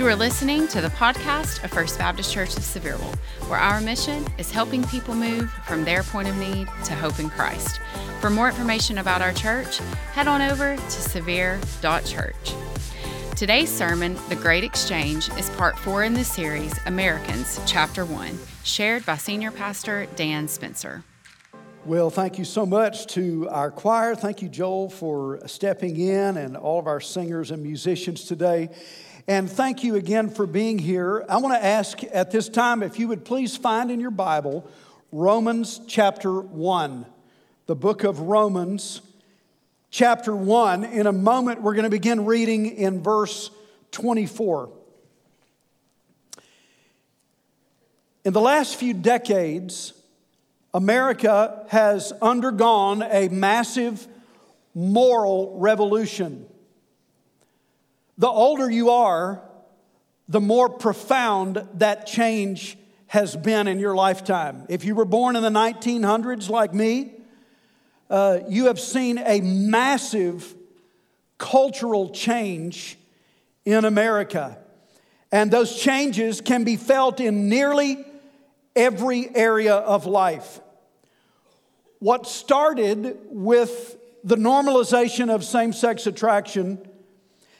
You are listening to the podcast of First Baptist Church of Sevierville, where our mission is helping people move from their point of need to hope in Christ. For more information about our church, head on over to severe.church. Today's sermon, The Great Exchange, is part four in the series, Americans, Chapter 1, shared by Senior Pastor Dan Spencer. Well, thank you so much to our choir. Thank you, Joel, for stepping in and all of our singers and musicians today. And thank you again for being here. I want to ask at this time if you would please find in your Bible Romans chapter 1, the book of Romans chapter 1. In a moment, we're going to begin reading in verse 24. In the last few decades, America has undergone a massive moral revolution. The older you are, the more profound that change has been in your lifetime. If you were born in the 1900s like me, uh, you have seen a massive cultural change in America. And those changes can be felt in nearly every area of life. What started with the normalization of same sex attraction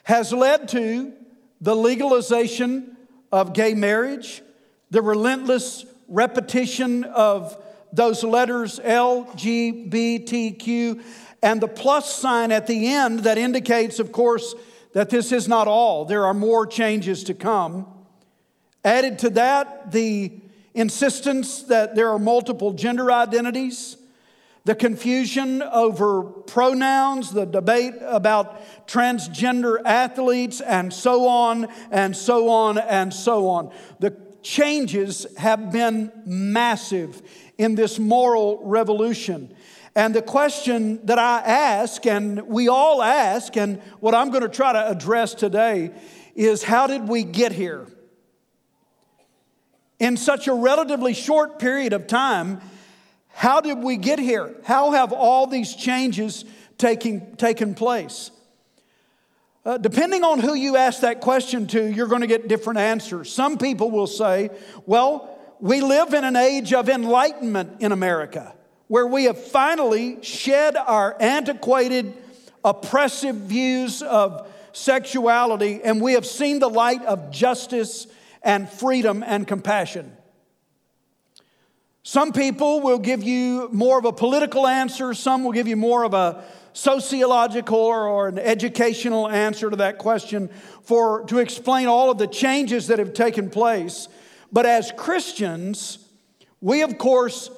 has led to the legalization of gay marriage, the relentless repetition of those letters LGBTQ, and the plus sign at the end that indicates, of course, that this is not all. There are more changes to come. Added to that, the insistence that there are multiple gender identities, the confusion over pronouns, the debate about transgender athletes, and so on and so on and so on. The changes have been massive in this moral revolution. And the question that I ask, and we all ask, and what I'm going to try to address today is how did we get here? In such a relatively short period of time, how did we get here? How have all these changes taking, taken place? Uh, depending on who you ask that question to, you're going to get different answers. Some people will say, well, we live in an age of enlightenment in America where we have finally shed our antiquated, oppressive views of sexuality and we have seen the light of justice and freedom and compassion. Some people will give you more of a political answer, some will give you more of a sociological or, an educational answer to that question for to explain all of the changes that have taken place. But as Christians, we of course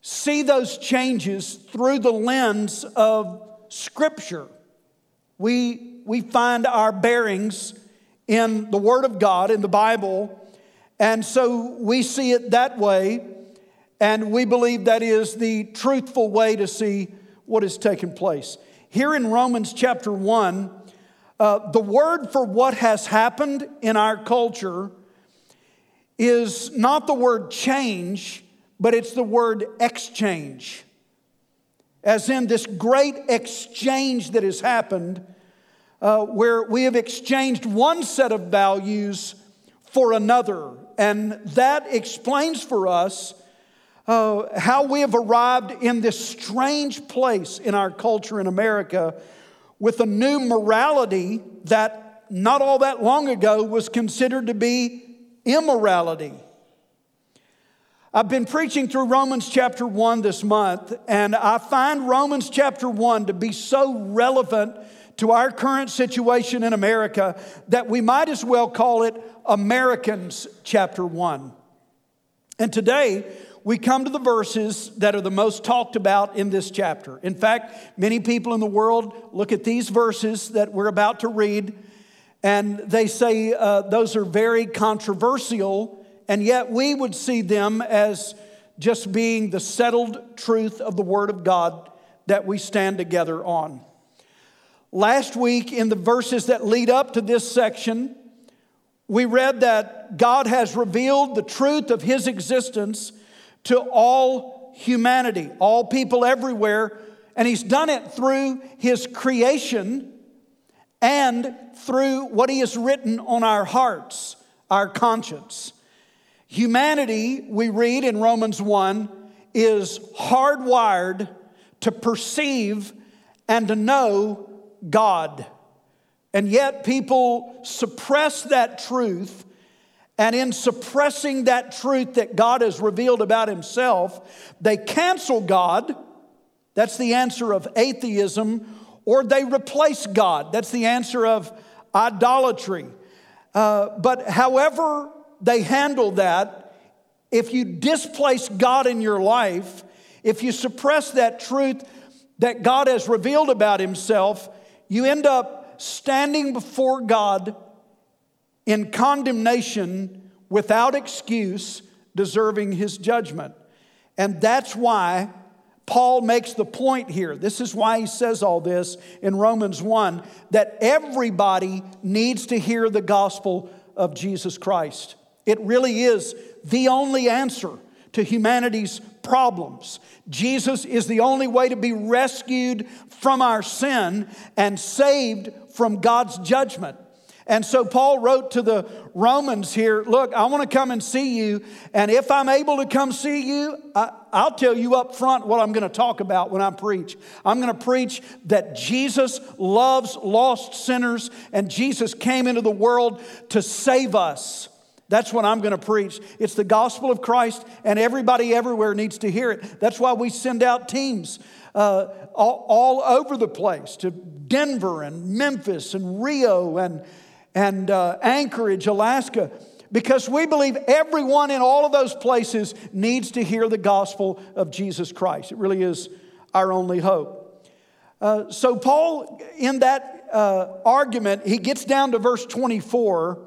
see those changes through the lens of Scripture. We, we find our bearings in the Word of God, in the Bible, and so we see it that way. And we believe that is the truthful way to see what has taken place. Here in Romans chapter 1, uh, the word for what has happened in our culture is not the word change, but it's the word exchange. As in this great exchange that has happened, uh, where we have exchanged one set of values for another. And that explains for us uh, how we have arrived in this strange place in our culture in America with a new morality that not all that long ago was considered to be immorality. I've been preaching through Romans chapter 1 this month, and I find Romans chapter 1 to be so relevant to our current situation in America that we might as well call it Americans chapter 1. And today, we come to the verses that are the most talked about in this chapter. In fact, many people in the world look at these verses that we're about to read and they say uh, those are very controversial, and yet we would see them as just being the settled truth of the Word of God that we stand together on. Last week, in the verses that lead up to this section, we read that God has revealed the truth of His existence to all humanity, all people everywhere, and He's done it through His creation and through what He has written on our hearts, our conscience. Humanity, we read in Romans 1, is hardwired to perceive and to know God. And yet, people suppress that truth. And in suppressing that truth that God has revealed about Himself, they cancel God. That's the answer of atheism. Or they replace God. That's the answer of idolatry. Uh, but however they handle that, if you displace God in your life, if you suppress that truth that God has revealed about Himself, you end up standing before God in condemnation without excuse, deserving His judgment. And that's why Paul makes the point here. This is why he says all this in Romans 1 that everybody needs to hear the gospel of Jesus Christ. It really is the only answer to humanity's problems. Jesus is the only way to be rescued from our sin and saved from God's judgment. And so Paul wrote to the Romans here Look, I want to come and see you. And if I'm able to come see you, I, will tell you up front what I'm going to talk about when I preach. I'm going to preach that Jesus loves lost sinners and Jesus came into the world to save us. That's what I'm going to preach. It's the gospel of Christ, and everybody everywhere needs to hear it. That's why we send out teams uh, all, all, over the place to Denver and Memphis and Rio and, and uh, Anchorage, Alaska, because we believe everyone in all of those places needs to hear the gospel of Jesus Christ. It really is our only hope. Uh, so, Paul, in that uh, argument, he gets down to verse 24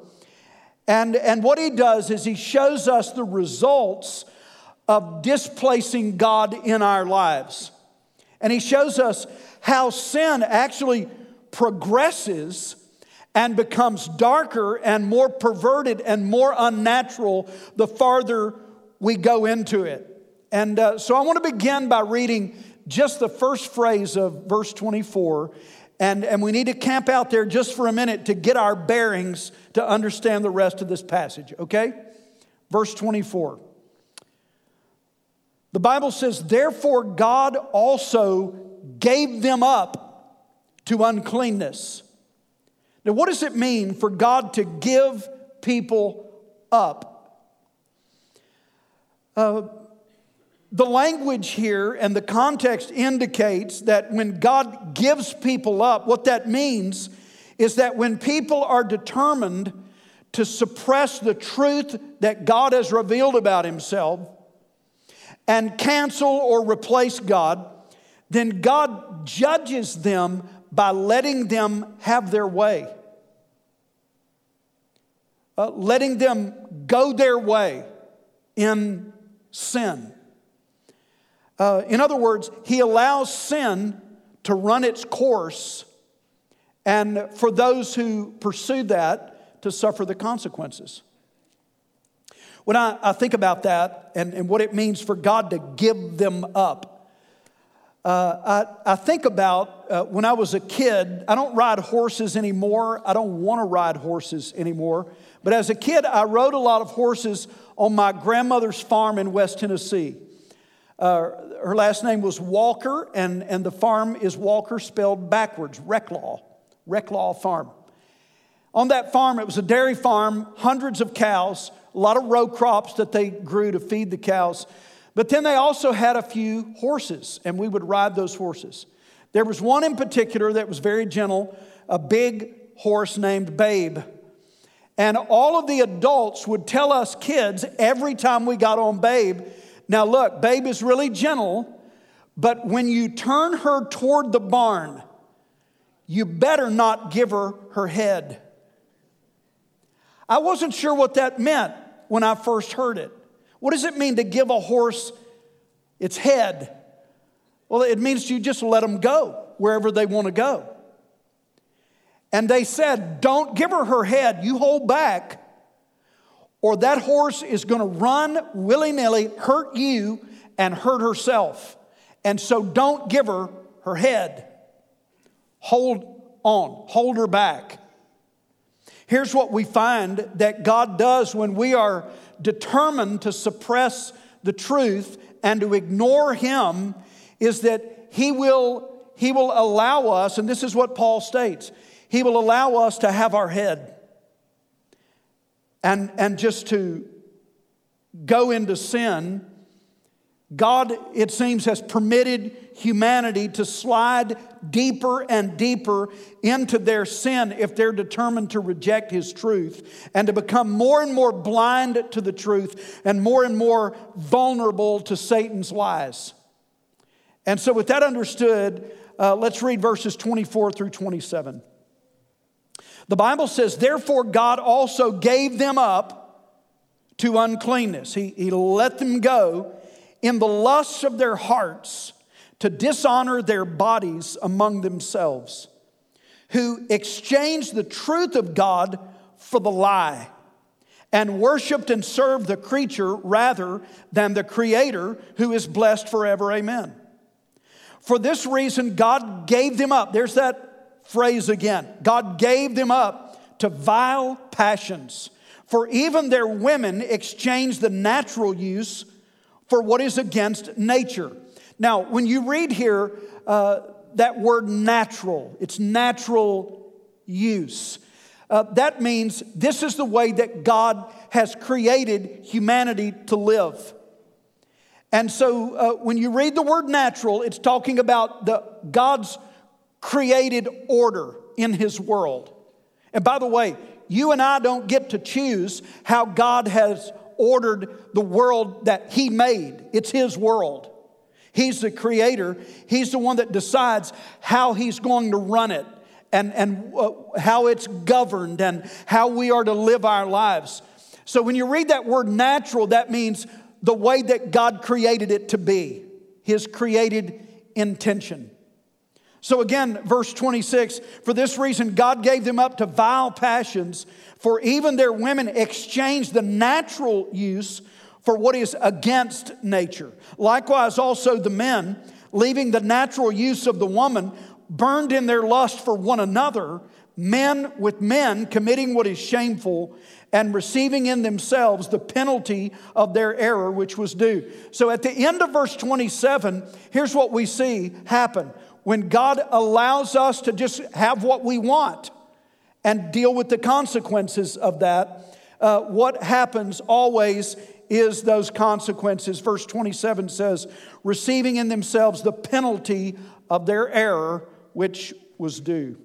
and, and what he does is he shows us the results of displacing God in our lives. And he shows us how sin actually progresses and becomes darker and more perverted and more unnatural the farther we go into it. And uh, so I want to begin by reading just the first phrase of verse 24 and, and we need to camp out there just for a minute to get our bearings to understand the rest of this passage, okay? Verse 24. The Bible says, Therefore, God also gave them up to uncleanness. Now, what does it mean for God to give people up? Uh, the language here and the context indicates that when God gives people up, what that means is that when people are determined to suppress the truth that God has revealed about Himself and cancel or replace God, then God judges them by letting them have their way, uh, letting them go their way in sin. Uh, in other words, he allows sin to run its course, and for those who pursue that, to suffer the consequences. When I, I think about that and, and what it means for God to give them up, uh, I, I, think about uh, when I was a kid, I don't ride horses anymore. I don't want to ride horses anymore. But as a kid, I rode a lot of horses on my grandmother's farm in West Tennessee. Uh, her last name was Walker, and, and the farm is Walker spelled backwards, Recklaw, Recklaw Farm. On that farm, it was a dairy farm, hundreds of cows, a lot of row crops that they grew to feed the cows. But then they also had a few horses, and we would ride those horses. There was one in particular that was very gentle, a big horse named Babe. And all of the adults would tell us kids every time we got on Babe, now, look, babe is really gentle, but when you turn her toward the barn, you better not give her her head. I wasn't sure what that meant when I first heard it. What does it mean to give a horse its head? Well, it means you just let them go wherever they want to go. And they said, Don't give her her head, you hold back or that horse is going to run willy nilly, hurt you, and hurt herself. And so don't give her her head. Hold, on, hold her back. Here's what we find that God does when we are determined to suppress the truth and to ignore Him is that He will, he will allow us, and this is what Paul states He will allow us to have our head and, and just to go into sin. God, it seems, has permitted humanity to slide deeper and deeper into their sin if they're determined to reject His truth and to become more and more blind to the truth and more and more vulnerable to Satan's lies. And so, with that understood, uh, let's read verses 24 through 27. The Bible says, Therefore, God also gave them up to uncleanness. He, he let them go in the lusts of their hearts to dishonor their bodies among themselves, who exchanged the truth of God for the lie and worshiped and served the creature rather than the creator who is blessed forever. Amen. For this reason, God gave them up. There's that phrase again. God gave them up to vile passions. For even their women exchanged the natural use for what is against nature. Now, when you read here uh, that word natural, it's natural use. Uh, that means this is the way that God has created humanity to live. And so uh, when you read the word natural, it's talking about the, God's created order in his world. And by the way, you and I don't get to choose how God has ordered the world that he made. It's his world. He's the creator. He's the one that decides how he's going to run it and, and uh, how it's governed and how we are to live our lives. So when you read that word natural, that means the way that God created it to be, his created intention. So again, verse 26 for this reason, God gave them up to vile passions, for even their women exchanged the natural use for what is against nature. Likewise, also the men, leaving the natural use of the woman, burned in their lust for one another, men with men committing what is shameful and receiving in themselves the penalty of their error which was due. So at the end of verse 27, here's what we see happen. When God allows us to just have what we want and deal with the consequences of that, uh, what happens always is those consequences. Verse 27 says, receiving in themselves the penalty of their error, which was due.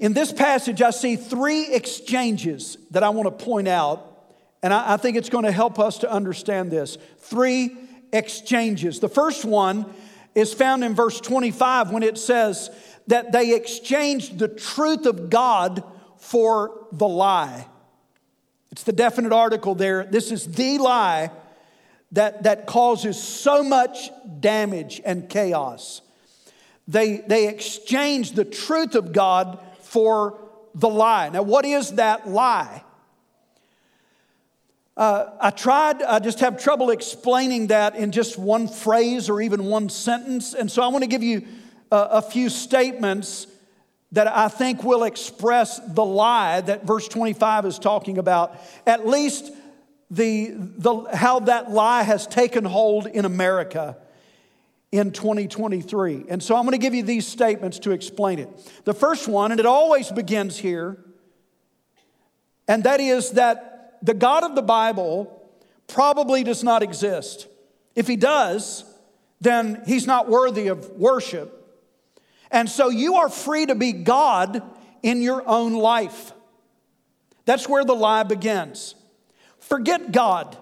In this passage, I see three exchanges that I want to point out, and I, I think it's going to help us to understand this. Three exchanges. The first one is found in verse 25 when it says that they exchanged the truth of God for the lie. It's the definite article there. This is the lie that, that causes so much damage and chaos. They, they exchange the truth of God for the lie. Now, what is that lie? Uh, I tried, I just have trouble explaining that in just one phrase or even one sentence. And so I want to give you a, a few statements that I think will express the lie that verse 25 is talking about, at least the, the, how that lie has taken hold in America in 2023. And so I'm going to give you these statements to explain it. The first one, and it always begins here, and that is that the God of the Bible probably does not exist. If he does, then he's not worthy of worship. And so you are free to be God in your own life. That's where the lie begins. Forget God.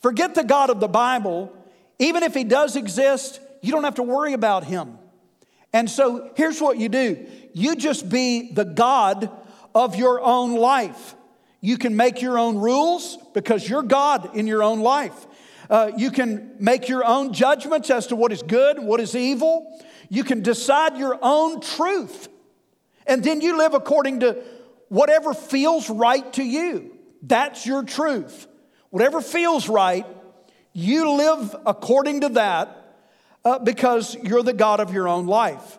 Forget the God of the Bible. Even if He does exist, you don't have to worry about Him. And so here's what you do you just be the God of your own life. You can make your own rules because you're God in your own life. Uh, you can make your own judgments as to what is good, and what is evil. You can decide your own truth. And then you live according to whatever feels right to you. That's your truth. Whatever feels right, you live according to that uh, because you're the God of your own life.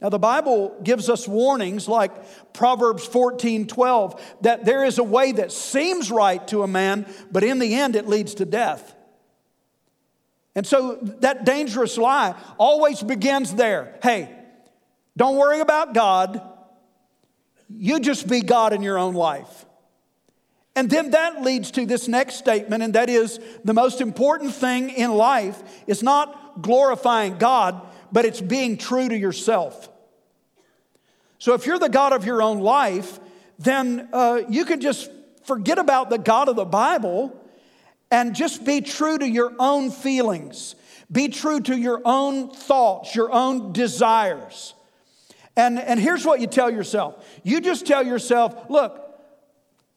Now, the Bible gives us warnings like Proverbs 14 12 that there is a way that seems right to a man, but in the end it leads to death. And so that dangerous lie always begins there. Hey, don't worry about God, you just be God in your own life. And then that leads to this next statement, and that is the most important thing in life is not glorifying God, but it's being true to yourself. So if you're the God of your own life, then uh, you can just forget about the God of the Bible and just be true to your own feelings. Be true to your own thoughts, your own desires. And, and here's what you tell yourself you just tell yourself, look,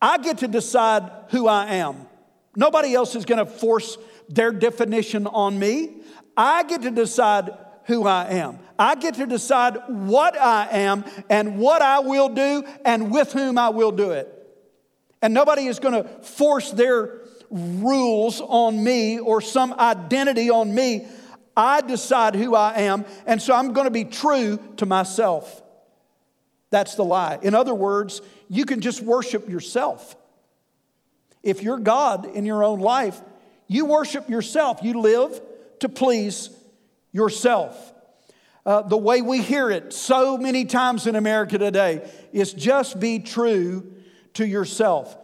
I get to decide who I am. Nobody else is going to force their definition on me. I get to decide who I am. I get to decide what I am and what I will do and with whom I will do it. And nobody is going to force their rules on me or some identity on me. I decide who I am, and so I'm going to be true to myself. That's the lie. In other words, you can just worship yourself. If you're God in your own life, you worship yourself. You live to please yourself. Uh, the way we hear it so many times in America today is just be true to yourself.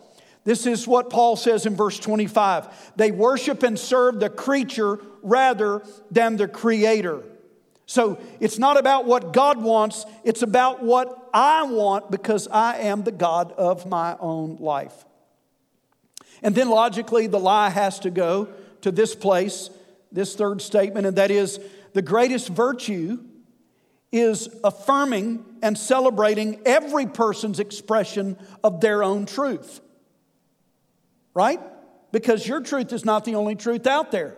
This is what Paul says in verse 25. They worship and serve the creature rather than the creator. So it's not about what God wants, it's about what I want because I am the God of my own life. And then logically, the lie has to go to this place, this third statement, and that is the greatest virtue is affirming and celebrating every person's expression of their own truth. Right? Because your truth is not the only truth out there.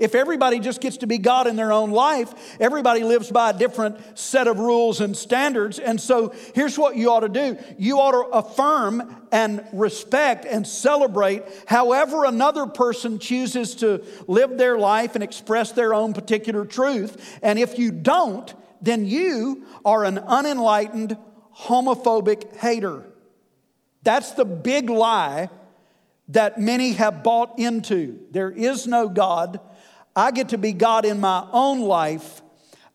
If everybody just gets to be God in their own life, everybody lives by a different set of rules and standards. And so here's what you ought to do you ought to affirm and respect and celebrate however another person chooses to live their life and express their own particular truth. And if you don't, then you are an unenlightened, homophobic hater. That's the big lie that many have bought into. There is no God. I get to be God in my own life.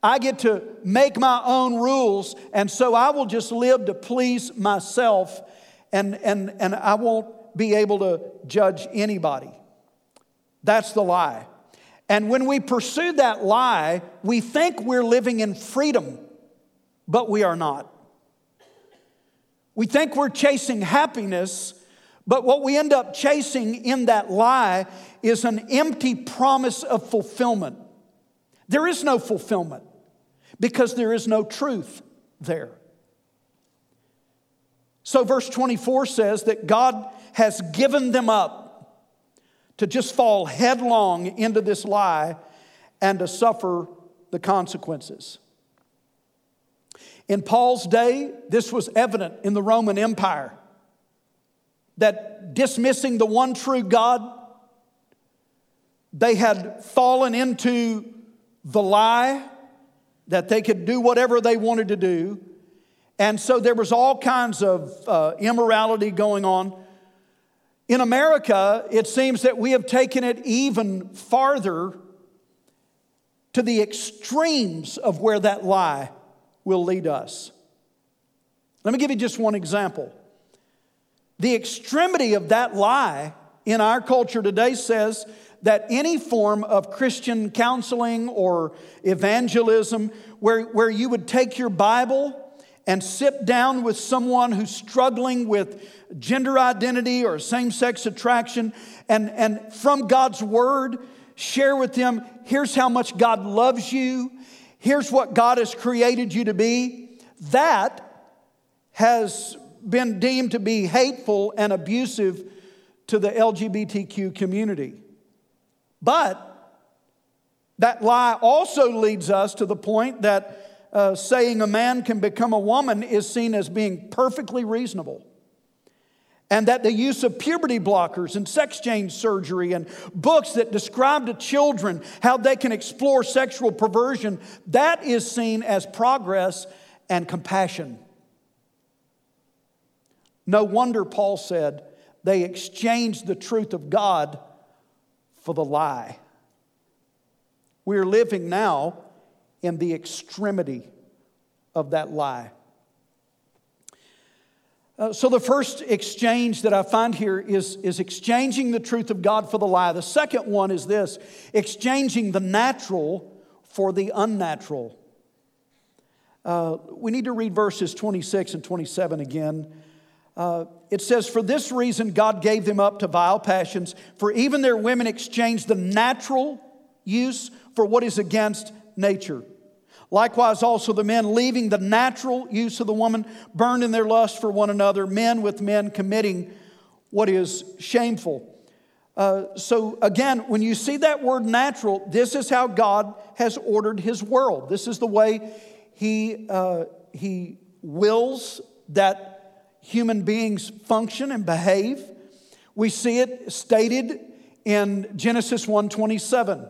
I get to make my own rules, and so I will just live to please myself, and, and, and I won't be able to judge anybody. That's the lie. And when we pursue that lie, we think we're living in freedom, but we are not. We think we're chasing happiness, but what we end up chasing in that lie is an empty promise of fulfillment. There is no fulfillment because there is no truth there. So, verse 24 says that God has given them up to just fall headlong into this lie and to suffer the consequences. In Paul's day, this was evident in the Roman Empire that dismissing the one true God, they had fallen into the lie that they could do whatever they wanted to do. And so there was all kinds of uh, immorality going on. In America, it seems that we have taken it even farther to the extremes of where that lie will lead us. Let me give you just one example. The extremity of that lie in our culture today says that any form of Christian counseling or evangelism where, where you would take your Bible and sit down with someone who's struggling with gender identity or same sex attraction, and, and from God's word, share with them here's how much God loves you, here's what God has created you to be. That has been deemed to be hateful and abusive to the LGBTQ community. But that lie also leads us to the point that uh, saying a man can become a woman is seen as being perfectly reasonable and that the use of puberty blockers and sex change surgery and books that describe to children how they can explore sexual perversion that is seen as progress and compassion. No wonder Paul said they exchanged the truth of God for the lie. We're living now in the extremity of that lie. Uh, so, the first exchange that I find here is, is exchanging the truth of God for the lie. The second one is this exchanging the natural for the unnatural. Uh, we need to read verses 26 and 27 again. Uh, it says, For this reason, God gave them up to vile passions, for even their women exchanged the natural use for what is against nature. Likewise, also the men, leaving the natural use of the woman, burned in their lust for one another, men with men committing what is shameful. Uh, so, again, when you see that word natural, this is how God has ordered his world. This is the way he, uh, he wills that human beings function and behave. We see it stated in Genesis 1:27,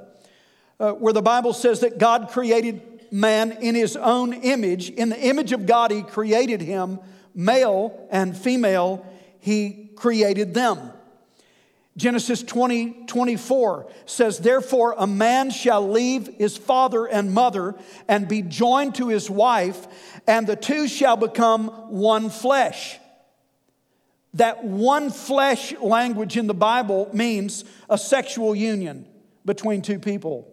uh, where the Bible says that God created man in his own image. In the image of God, he created him, male and female, he created them. Genesis 20, 24 says, Therefore, a man shall leave his father and mother and be joined to his wife, and the two shall become one flesh. That one flesh language in the Bible means a sexual union between two people.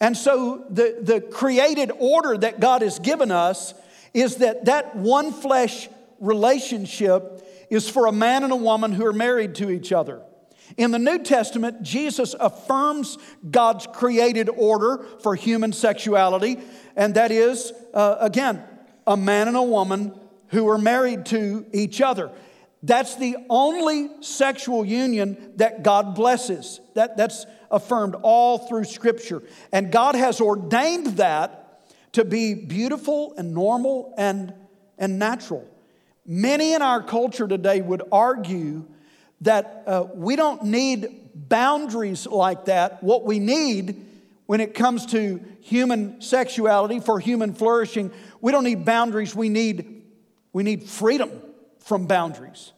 And so the, the created order that God has given us is that that one flesh relationship is for a man and a woman who are married to each other. In the New Testament, Jesus affirms God's created order for human sexuality, and that is, uh, again, a man and a woman who are married to each other. That's the only sexual union that God blesses. That, that's affirmed all through Scripture. And God has ordained that to be beautiful and normal and, and natural. Many in our culture today would argue that uh, we don't need boundaries like that. What we need when it comes to human sexuality, for human flourishing, we don't need boundaries, we need, we need freedom from boundaries.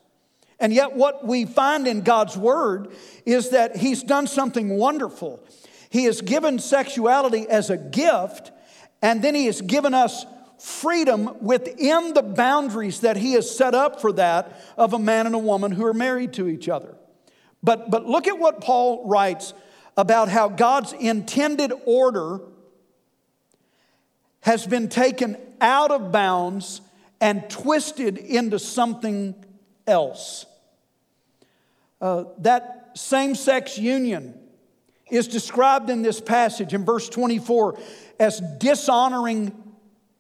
And yet, what we find in God's Word is that He's done something wonderful. He has given sexuality as a gift, and then He has given us freedom within the boundaries that He has set up for that of a man and a woman who are married to each other. But, but look at what Paul writes about how God's intended order has been taken out of bounds and twisted into something else. Uh, that same sex union is described in this passage in verse 24 as dishonoring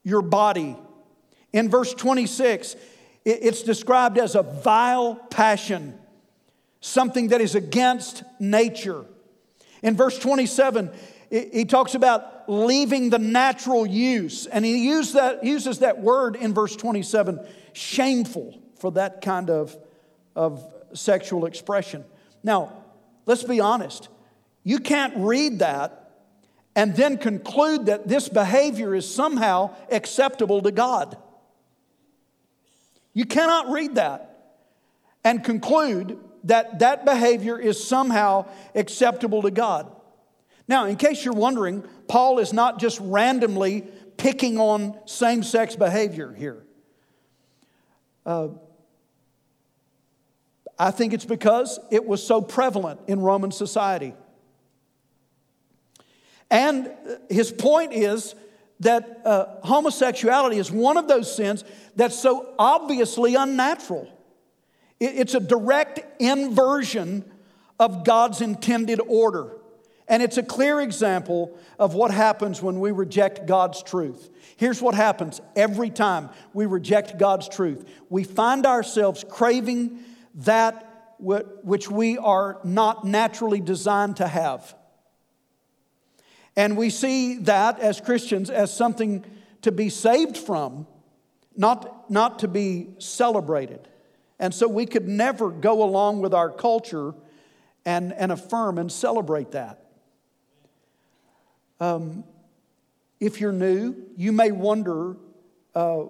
your body. In verse 26, it's described as a vile passion, something that is against nature. In verse 27, he talks about leaving the natural use, and he that, uses that word in verse 27 shameful for that kind of, of sexual expression. Now, let's be honest. You can't read that and then conclude that this behavior is somehow acceptable to God. You cannot read that and conclude that that behavior is somehow acceptable to God. Now, in case you're wondering, Paul is not just randomly picking on same sex behavior here. Uh, I think it's because it was so prevalent in Roman society. And his point is that uh, homosexuality is one of those sins that's so obviously unnatural. It, it's a direct inversion of God's intended order. And it's a clear example of what happens when we reject God's truth. Here's what happens every time we reject God's truth we find ourselves craving that which we are not naturally designed to have. And we see that as Christians as something to be saved from, not, not to be celebrated. And so we could never go along with our culture and, and affirm and celebrate that. Um, if you're new, you may wonder uh,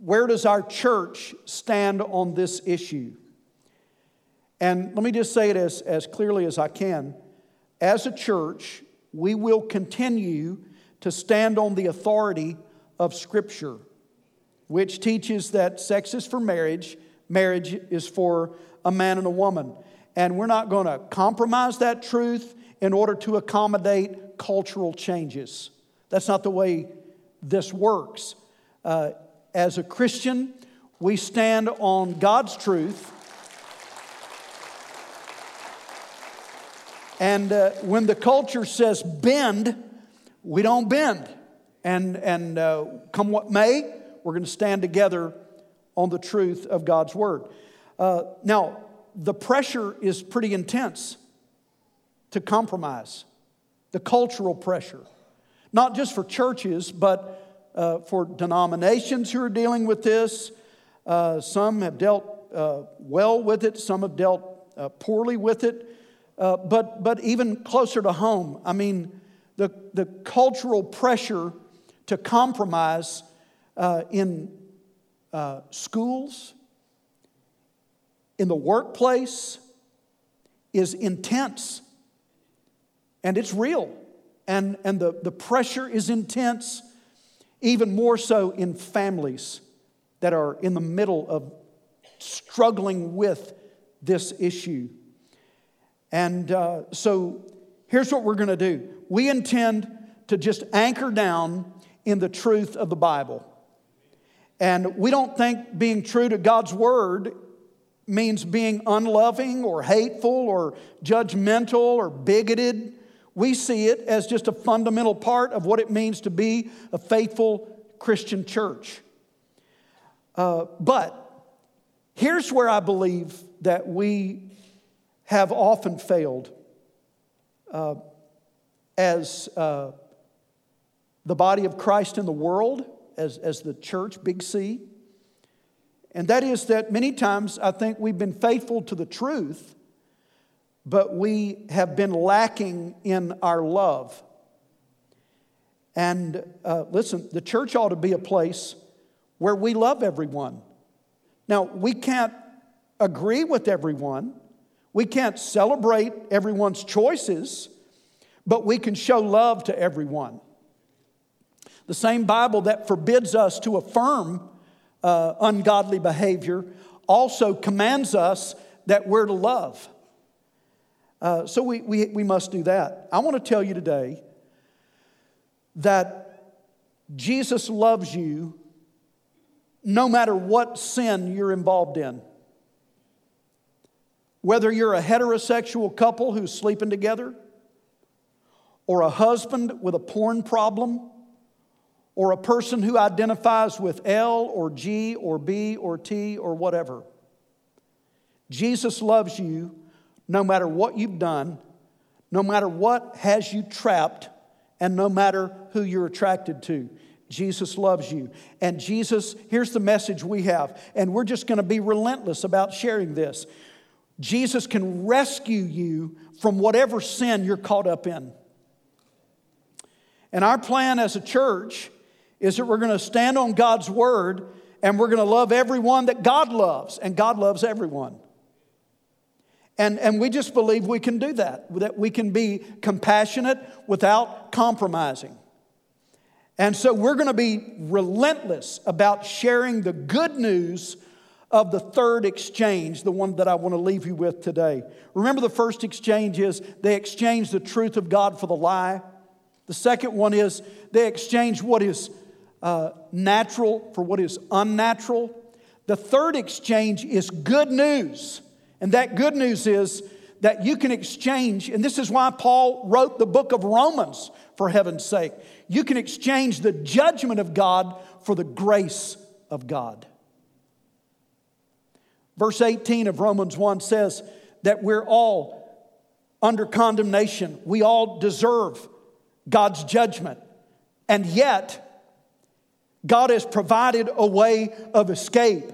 where does our church stand on this issue? And let me just say it as, as clearly as I can. As a church, we will continue to stand on the authority of Scripture, which teaches that sex is for marriage, marriage is for a man and a woman. And we're not going to compromise that truth in order to accommodate cultural changes. That's not the way this works. Uh, as a Christian, we stand on God's truth. And uh, when the culture says bend, we don't bend. And, and uh, come what may, we're going to stand together on the truth of God's word. Uh, now, the pressure is pretty intense to compromise, the cultural pressure, not just for churches, but uh, for denominations who are dealing with this. Uh, some have dealt uh, well with it, some have dealt uh, poorly with it. Uh, but, but even closer to home, I mean, the, the cultural pressure to compromise uh, in schools, in the workplace, is intense and it's real. And, and the, the pressure is intense even more so in families that are in the middle of struggling with this issue. And uh, so here's what we're going to do we intend to just anchor down in the truth of the Bible. And we don't think being true to God's word means being unloving or hateful or judgmental or bigoted. We see it as just a fundamental part of what it means to be a faithful Christian church. Uh, but here's where I believe that we have often failed uh, as uh, the body of Christ in the world, as, as the church, Big C. And that is that many times I think we've been faithful to the truth but we have been lacking in our love. And uh, listen, the church ought to be a place where we love everyone. Now, we can't agree with everyone, we can't celebrate everyone's choices, but we can show love to everyone. The same Bible that forbids us to affirm uh, ungodly behavior also commands us that we're to love. Uh, so we, we, we must do that. I want to tell you today that Jesus loves you no matter what sin you're involved in. Whether you're a heterosexual couple who's sleeping together, or a husband with a porn problem, or a person who identifies with L or G or B or T or whatever. Jesus loves you no matter what you've done, no matter what has you trapped, and no matter who you're attracted to. Jesus loves you. And Jesus, here's the message we have, and we're just going to be relentless about sharing this. Jesus can rescue you from whatever sin you're caught up in. And our plan as a church is that we're going to stand on God's word and we're going to love everyone that God loves, and God loves everyone. And, and we just believe we can do that, that we can be compassionate without compromising. And so we're going to be relentless about sharing the good news of the third exchange, the one that I want to leave you with today. Remember, the first exchange is they exchange the truth of God for the lie. The second one is they exchange what is uh, natural for what is unnatural. The third exchange is good news and that good news is that you can exchange, and this is why Paul wrote the book of Romans, for heaven's sake. You can exchange the judgment of God for the grace of God. Verse 18 of Romans 1 says that we're all under condemnation. We all deserve God's judgment. And yet, God has provided a way of escape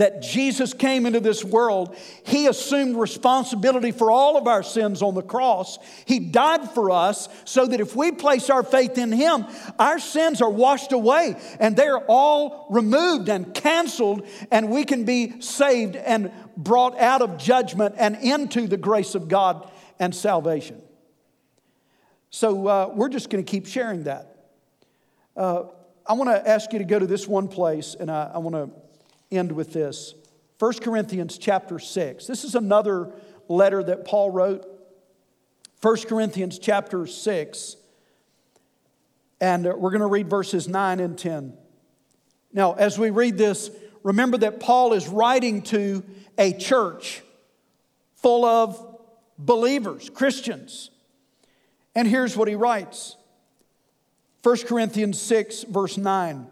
that Jesus came into this world, He assumed responsibility for all of our sins on the cross. He died for us so that if we place our faith in Him, our sins are washed away and they're all removed and canceled, and we can be saved and brought out of judgment and into the grace of God and salvation. So uh, we're just going to keep sharing that. Uh, I want to ask you to go to this one place, and I, I want to end with this 1 Corinthians chapter 6. This is another letter that Paul wrote. 1 Corinthians chapter 6. And we're going to read verses 9 and 10. Now, as we read this, remember that Paul is writing to a church full of believers, Christians. And here's what he writes 1 Corinthians 6, verse 9.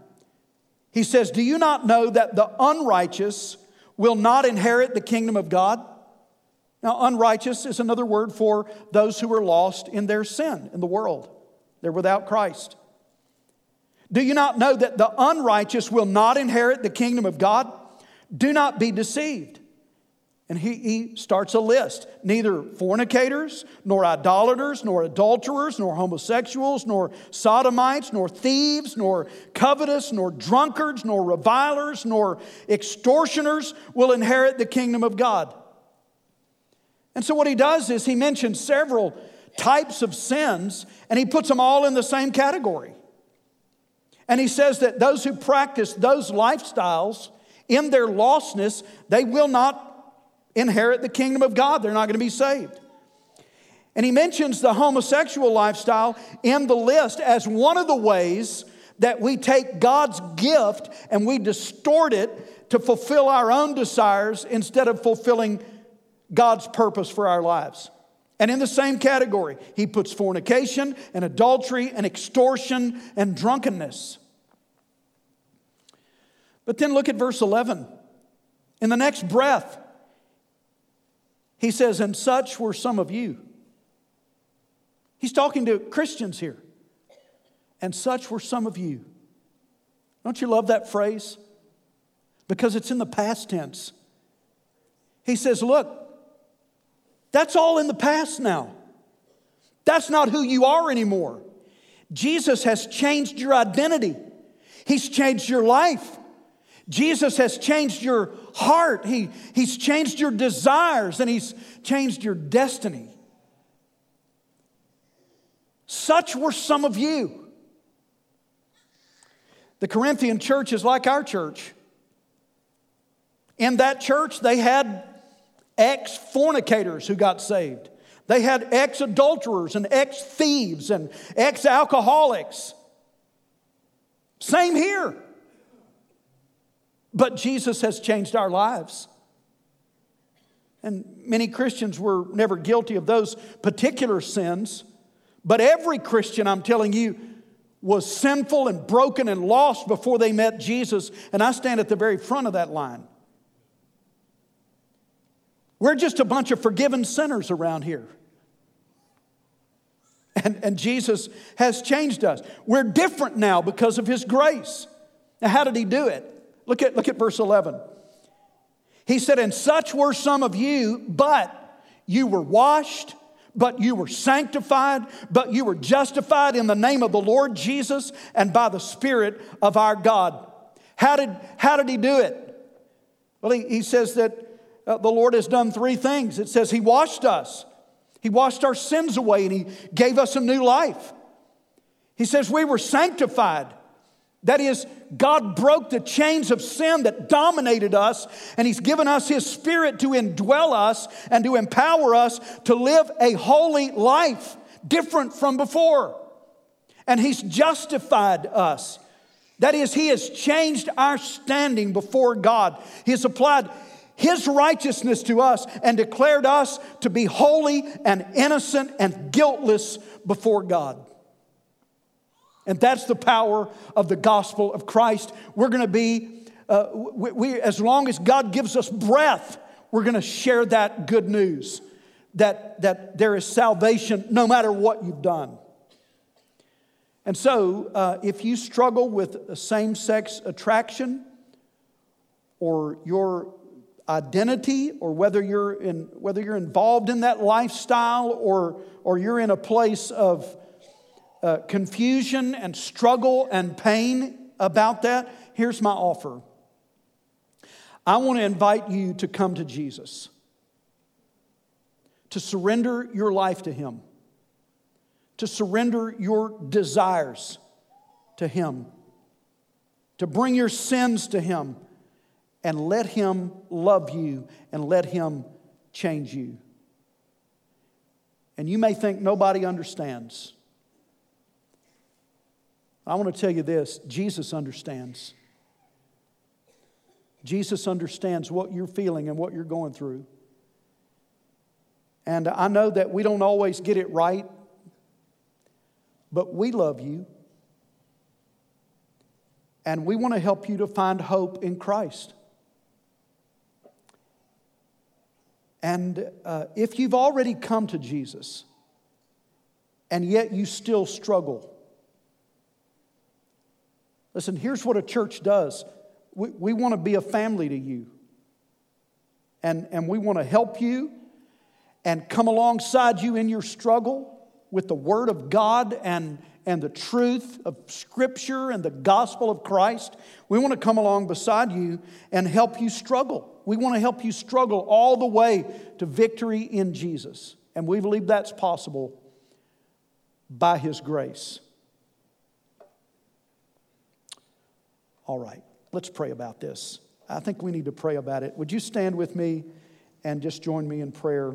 He says, Do you not know that the unrighteous will not inherit the kingdom of God? Now, unrighteous is another word for those who are lost in their sin in the world. They're without Christ. Do you not know that the unrighteous will not inherit the kingdom of God? Do not be deceived. And he, he starts a list. Neither fornicators, nor idolaters, nor adulterers, nor homosexuals, nor sodomites, nor thieves, nor covetous, nor drunkards, nor revilers, nor extortioners will inherit the kingdom of God. And so, what he does is he mentions several types of sins and he puts them all in the same category. And he says that those who practice those lifestyles in their lostness, they will not inherit the kingdom of God. They're not going to be saved. And he mentions the homosexual lifestyle in the list as one of the ways that we take God's gift and we distort it to fulfill our own desires instead of fulfilling God's purpose for our lives. And in the same category, he puts fornication and adultery and extortion and drunkenness. But then look at verse 11. In the next breath, he says, And such were some of you. He's talking to Christians here. And such were some of you. Don't you love that phrase? Because it's in the past tense. He says, Look, that's all in the past now. That's not who you are anymore. Jesus has changed your identity, He's changed your life. Jesus has changed your heart. He, he's changed your desires and He's changed your destiny. Such were some of you. The Corinthian church is like our church. In that church, they had ex fornicators who got saved. They had ex adulterers and ex thieves and ex alcoholics. Same here. But Jesus has changed our lives. And many Christians were never guilty of those particular sins. But every Christian, I'm telling you, was sinful and broken and lost before they met Jesus. And I stand at the very front of that line. We're just a bunch of forgiven sinners around here. And, and Jesus has changed us. We're different now because of His grace. Now, how did He do it? Look at, look at verse 11. He said, And such were some of you, but you were washed, but you were sanctified, but you were justified in the name of the Lord Jesus and by the Spirit of our God. How did, how did he do it? Well, he, he says that uh, the Lord has done three things. It says he washed us, he washed our sins away, and he gave us a new life. He says we were sanctified. That is, God broke the chains of sin that dominated us, and He's given us His Spirit to indwell us and to empower us to live a holy life, different from before. And He's justified us. That is, He has changed our standing before God. He has applied His righteousness to us and declared us to be holy and innocent and guiltless before God. And that's the power of the gospel of Christ. We're going to be, uh, we, we, as long as God gives us breath, we're going to share that good news that, that there is salvation no matter what you've done. And so, uh, if you struggle with same sex attraction, or your identity or whether you're in whether you're involved in that lifestyle or or you're in a place of uh, confusion and struggle and pain about that here's my offer i want to invite you to come to jesus to surrender your life to him to surrender your desires to him to bring your sins to him and let Him love you and let Him change you. And you may think nobody understands. I want to tell you this Jesus understands. Jesus understands what you're feeling and what you're going through. And I know that we don't always get it right, but we love you. And we want to help you to find hope in Christ. And uh, if you've already come to Jesus and yet you still struggle, listen, here's what a church does we, we want to be a family to you, and, and we want to help you and come alongside you in your struggle with the Word of God and, and the truth of Scripture and the gospel of Christ. We want to come along beside you and help you struggle. We want to help you struggle all the way to victory in Jesus. And we believe that's possible by His grace. All right, let's pray about this. I think we need to pray about it. Would you stand with me and just join me in prayer?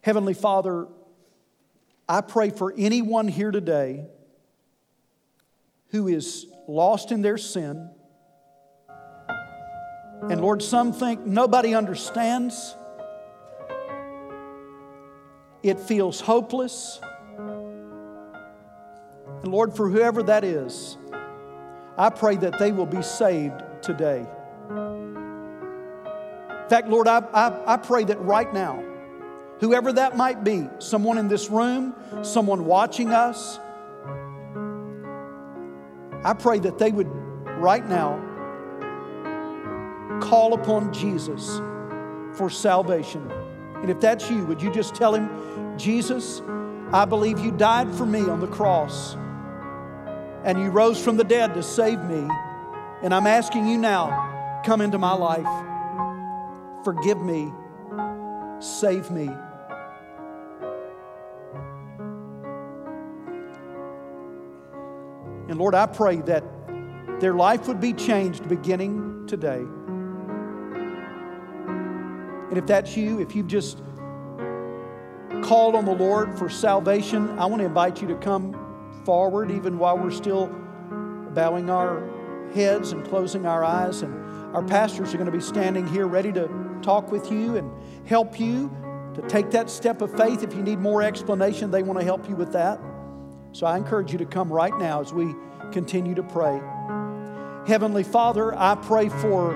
Heavenly Father, I pray for anyone here today who is lost in their sin. And Lord, some think nobody understands. It feels hopeless. And Lord, for whoever that is, I pray that they will be saved today. In fact, Lord, I, I, I pray that right now, whoever that might be, someone in this room, someone watching us, I pray that they would right now call upon Jesus for salvation. And if that's you, would you just tell him, Jesus, I believe you died for me on the cross and you rose from the dead to save me. And I'm asking you now, come into my life. Forgive me. Save me. And Lord, I pray that their life would be changed beginning today. And if that's you, if you've just called on the Lord for salvation, I want to invite you to come forward even while we're still bowing our heads and closing our eyes. And our pastors are going to be standing here ready to talk with you and help you to take that step of faith. If you need more explanation, they want to help you with that. So I encourage you to come right now as we continue to pray. Heavenly Father, I pray for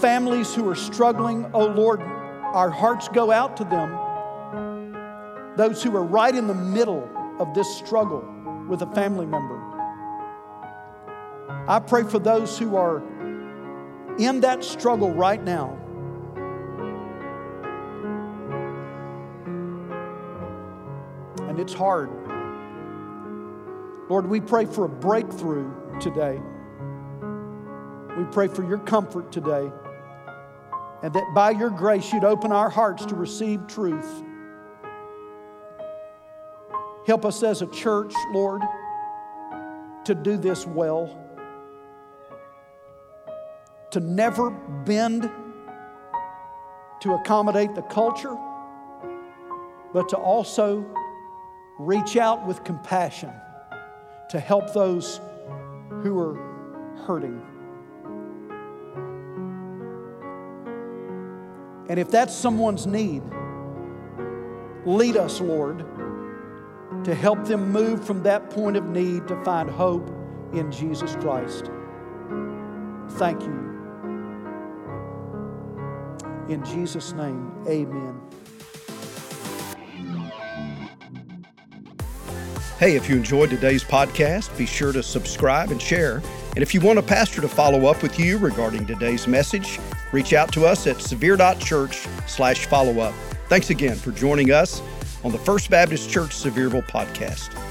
families who are struggling. Oh Lord, our hearts go out to them. Those who are right in the middle of this struggle with a family member. I pray for those who are in that struggle right now. And it's hard. Lord, we pray for a breakthrough today. We pray for your comfort today. And that by your grace, you'd open our hearts to receive truth. Help us as a church, Lord, to do this well. To never bend to accommodate the culture, but to also reach out with compassion to help those who are hurting. And if that's someone's need, lead us, Lord, to help them move from that point of need to find hope in Jesus Christ. Thank you. In Jesus' name, amen. Hey, if you enjoyed today's podcast, be sure to subscribe and share. And if you want a pastor to follow up with you regarding today's message, reach out to us at severe.church slash follow up. Thanks again for joining us on the First Baptist Church Sevierville podcast.